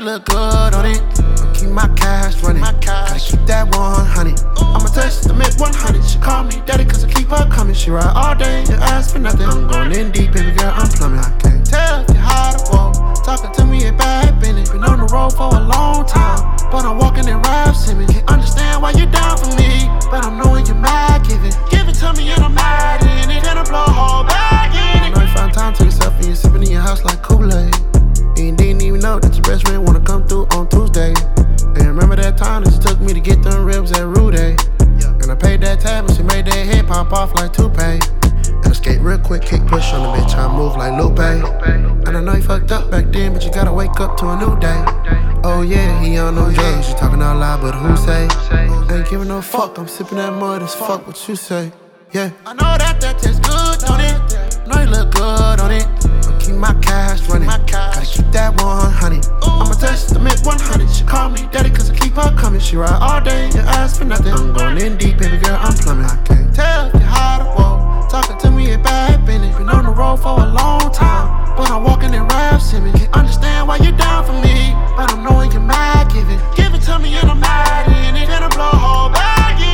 look good on it. I keep my cash running. My cash. Gotta keep that 100. I'ma touch the mid 100. She call me daddy cause I keep her coming. She ride all day, you ask for nothing. I'm going in deep, baby girl, I'm plumbing. I can't tell if you hot or wall. Talking to me, bad business. Been on the road for a long time. But I'm walking in Raf Simons. Can't understand why you're down for me. But I'm knowing to get them ribs at Rude. And I paid that tab and she made that head pop off like toupee. And I skate real quick, kick push on the bitch, I move like Lupe. And I know you fucked up back then, but you gotta wake up to a new day. Oh yeah, he on no oh, drugs, you talking out loud, but who say? Ain't giving no fuck, I'm sipping that mud, it's fuck what you say. Yeah, I know that that tastes good on it. Know you look good on it. I keep my cash running. in deep, baby girl, I'm plumbing. I can't tell if you're hot or cold. Talking to me about business. Been on the road for a long time, but I'm walking in Raf Simons. Can't understand why you're down for me, but I'm knowing you're mad giving. Give it to me and I'm mad in it, and I blow a whole bag.